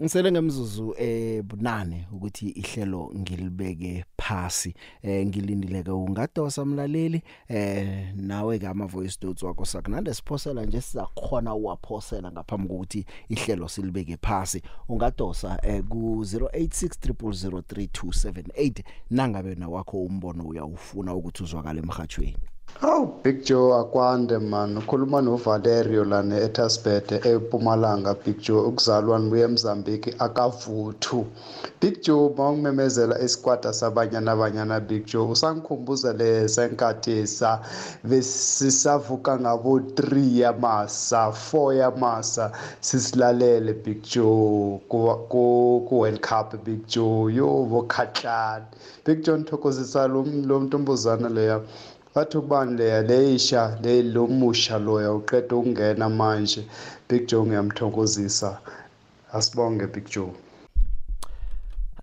ngisele ngemzuzu eh bunane ukuthi ihlelo ngilibeke phasi eh ngilindileke ungadosa mlaleli eh nawe ke ama voice notes wakho sakunande siphosela nje sizakhona uwaphosela ngaphambi kokuthi ihlelo silibeke phasi. Ungadosa eh ku 0863003278 nangabe na wakho umbono uyawufuna ukuthi uzwakale emhathweni Hawu Big Joe akwande man. Ukhuluma noValerio lana eTaspete eMpumalanga. Big Joe ukuzalwa nibuye eMozambique akavuthu. Big Joe mawungimemezela esikwata sabanyana banyana Big Joe usangikhumbuza le senkathi sa besisavuka ngabo 3 yamasa 4 yamasa sisilalele Big Joe. Ku ku ku World Cup Big Joe. Yo bokhatlani Big Joe nthokozisa lo lo ntombazana leya. Bathi ubani leya leyisha le lo musha loya uqeda ukungena manje. Big Joe ngiyamthokozisa. Asibonge Big Joe.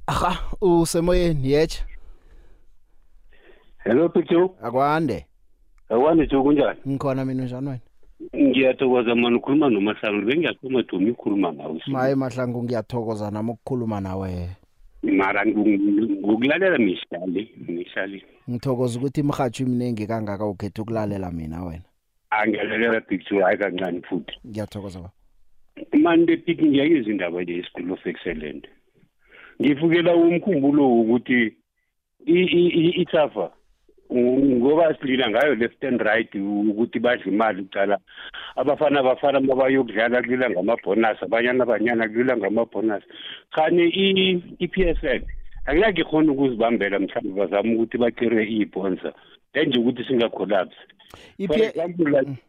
Aha usemoyeni yetsha hello Big Joe. Akwande. Akwande joe kunjani? Ngikhona mina njani wena? Ngiyathokoza mani ukhuluma nomahlangu bengiyakhuluma dumi ukhuluma nawe. Maye mahlangu ngiyathokoza nami ukukhuluma nawe mara ngu- ngukulalela mihla le mihla le ngithokoza ukuthi imhatsho iminingi kangaka ukhetha ukulalela mina wena angiyalalela picture hayi kancane futhi ngiyathokoza ba mani bepiki ngiyayizwa indaba le school of excellent ngifukela umkhumbulo ukuthi i- ngoba silila ngayo left and right ukuthi badle imali kucala abafana bafana mabayokudlala kulila ngamabhonus abanyana banyana kulila ngamabhonus khani i-p s l angeke khona ukuzibambela mhlawumbe bazama ukuthi bacire iy'bonza nje ukuthi singacollapse for Iphe- example like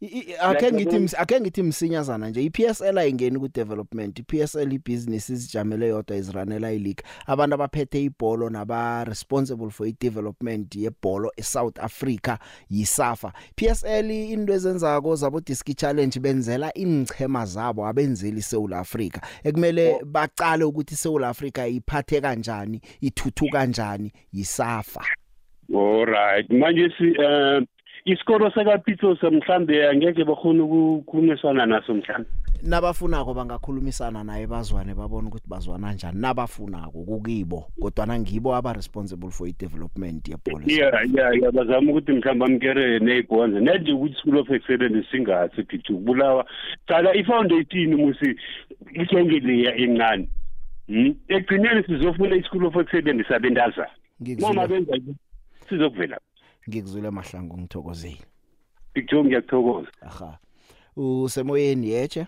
I- i- ake ngithi ms- ake ngithi msinyazana nje iPSL ayingeni ku development iPSL ibusiness izijamele yodwa izranela ileague. Abantu abaphethe ibhola naba responsible for i-development yebhola eSouth Africa yiSAFA. PSL into ezenzako zabo disc challenge benzela ingchema zabo abenzeli South Africa. Ekumele baqale ukuthi South Africa iphathe kanjani ithuthuka kanjani yiSAFA. Alright manje si eh isikolo sakapitso mhlambe angeke bakhona ukukhulumisana naso mhlambe nabafunako bangakhulumisana naye bazwane babone ukuthi bazwana kanjani nabafunako kukibo kodwa ngibo aba responsible for i development yebhola yeah yeah yeah bazama ukuthi mhlawumbe amkere neyibhonze nanje ukuthi school of excellence singathi picture kubulawa cala i-foundation musi ikenge leya encane. Hmm? ekugcineni sizofuna i-school of excellence sabentazana noma benza sizokuvela. Ngikuzwile mahlangu ngithokozile. Picture ngiyakuthokoza aha. Usemoyeni yeche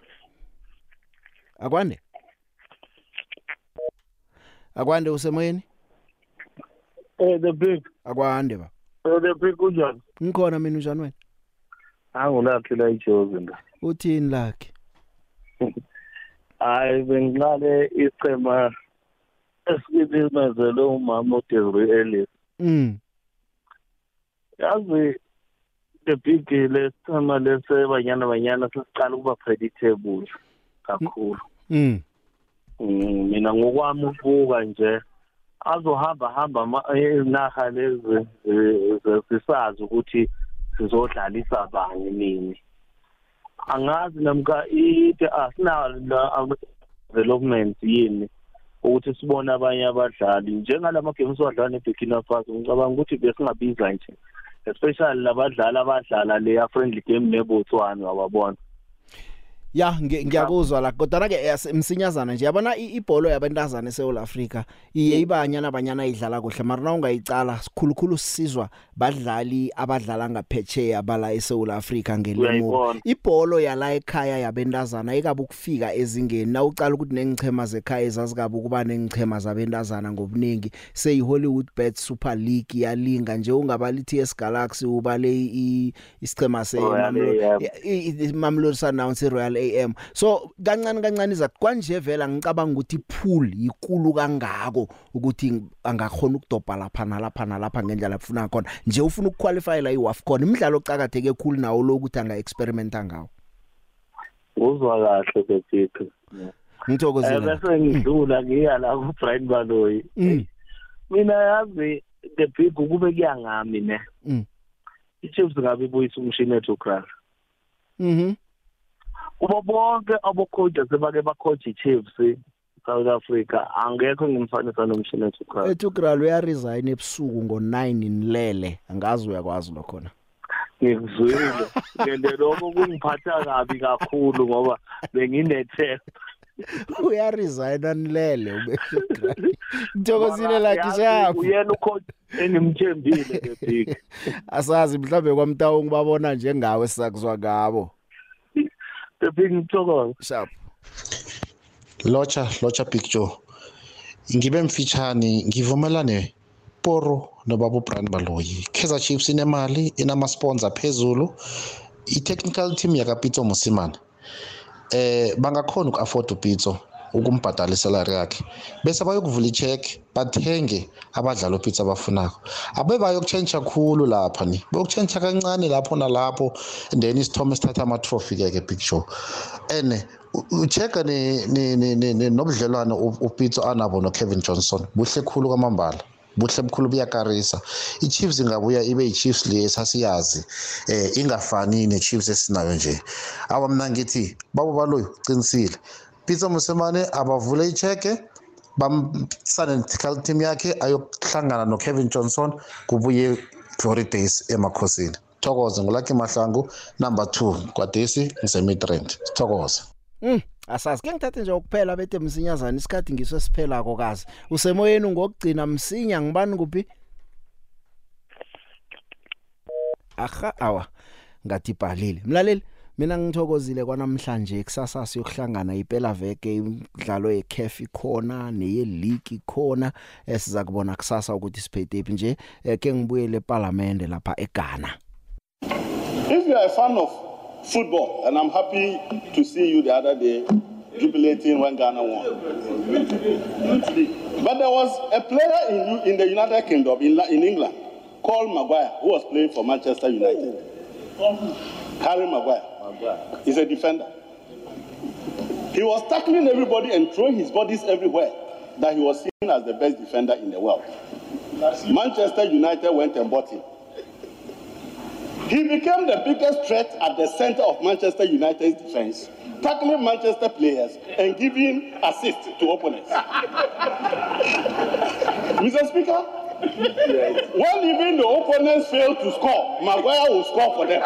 akwande? Akwande usemoyeni? Eh the big. Akwande ba eh the big kunjani? ngikhona mina unjani wena? Angulaphi la ijozi nda. uthini lakhe Hayi bengiqale icema esikimezele umama uDesiree Ellis. mm. Yazi the big lesicema lese banyana banyana sesiqala ukuba predictable kakhulu. mm. Mm, mina ngokwami ukubuka nje azohamba hamba inaha lezi sisazi ukuthi sizodlalisa bani nini. Angazi namka ite asinayo development yini. Ukuthi sibone abanye abadlali. Njengalama games wadlala neBurkina Faso ngicabanga ukuthi besingabiza nje especially labadlali abadlala leya friendly game neBotswana wababona ya ngi- ngiyakuzwa la kodwa ke msinyazana nje yabona i- ibholo yabantazana eSouth Africa iye ibanyana abanyana idlala kuhle mara na ungayicala sikhulukhulu sisizwa badlali abadlala ngaphetsheya bala eSouth Africa ngelimo Uyayibona. ibholo yala ekhaya yabentazana ikabe ukufika ezingeni na ucala ukuthi nengichema zekhaya ezazikabe ukuba nengichema zabentazana ngobuningi sey Hollywood Bet Super League yalinga nje ungabali TS Galaxy ubale i- isichema se Royal Mamelodi- AM. i- i- Mamelodi Sundowns iRoyal AM so kancane kancane izathi kwanje vela ngicabanga ukuthi pool ikulu kangako ukuthi angakhona ukudobha lapha nalapha nalapha ngendlela afuna khona. Nje ufuna ukuqualify la iWAFCON imidlalo ocakatheke khulu nawo lokuthi anga experimenta ngawo? Uzwa kahle bebhika ngithokozile bese ngidlula ngiya la ku Brian Baloyi. Mm. mina yazi the big kube kuyangami ne. Mm. iChiefs ngabe ibuyisa umshini ethu crash mhm kubo bonke abocoach asebake bacoach iChiefs South Africa angekho ngimfanisa nomshini ethu crash eTugral uyaresign ebusuku ngo9 inlele angazi uyakwazi lokhona. Ngikuzwile. Ngende lokho kungiphatha kabi kakhulu ngoba benginethemba. Uyaresign anilele ubeTugral ngithokozile lakhe shafu uyena ucoach engimthembile the big. Asazi mhlambe kwamtawu ngibabona njengawe sakuzwa ngabo. The big ngithokoza sharp locha locha picture ngibe mfitshane ngivumelane poro nobaba ubrian baloyi. Kaizer chiefs inemali inama-sponsor phezulu. I-technical team yakapitso mosimane. Eh bangakhona uku-afford upitso. Ukumbhadala isalari yakhe. Bese bayokuvula i-check bathenge abadlali opitso abafunako. Abe bayokutshentsha khulu lapha ni bayokutshentsha kancane lapho nalapho and then isithome sithatha ama-trophy ke big show. And uchecka nobudlelwane upitso anabo no-kevin johnson. Buhle khulu kwamambala buhle bukhulu buyakarisa. I-chiefs ingabuya ibe yi-chiefs le esasiyazi eh ingafani ne-chiefs esinayo nje. Awa mna ngithi babo baloyo qinisile pitso mosemane abavule icheke bamsane ne-technical team yakhe ayokuhlangana no-kevin johnson kubuye glory days emakhosini thokoze ngulaki mahlangu number two kwadesi ngisemidrand sithokoze Mm, asazi ke ngithathe nje ukuphela bete msinyazana isikhathi ngiso siphelako kazi. Usemoyeni ngokugcina msinya ngibani kuphi? Aha awa ngathi ibhalile. Mlaleli mina ngithokozile kwanamhlanje kusasa siyokuhlangana iphela veke imidlalo yeCAF ikhona neye league ikhona esiza kubona kusasa ukuthi siphethe phi nje eh, ke ngibuyele eParliament lapha eGhana. If you are a fan of football, and I'm happy to see you the other day jubilating when Ghana won. But there was a player in, in the United Kingdom, in, in England, called Maguire, who was playing for Manchester United. Harry Maguire. He's a defender. He was tackling everybody and throwing his bodies everywhere that he was seen as the best defender in the world. Manchester United went and bought him. He became the biggest threat at the center of Manchester United's defense, tackling Manchester players and giving assists to opponents. Mr. Speaker, when even the opponents fail to score, Maguire will score for them.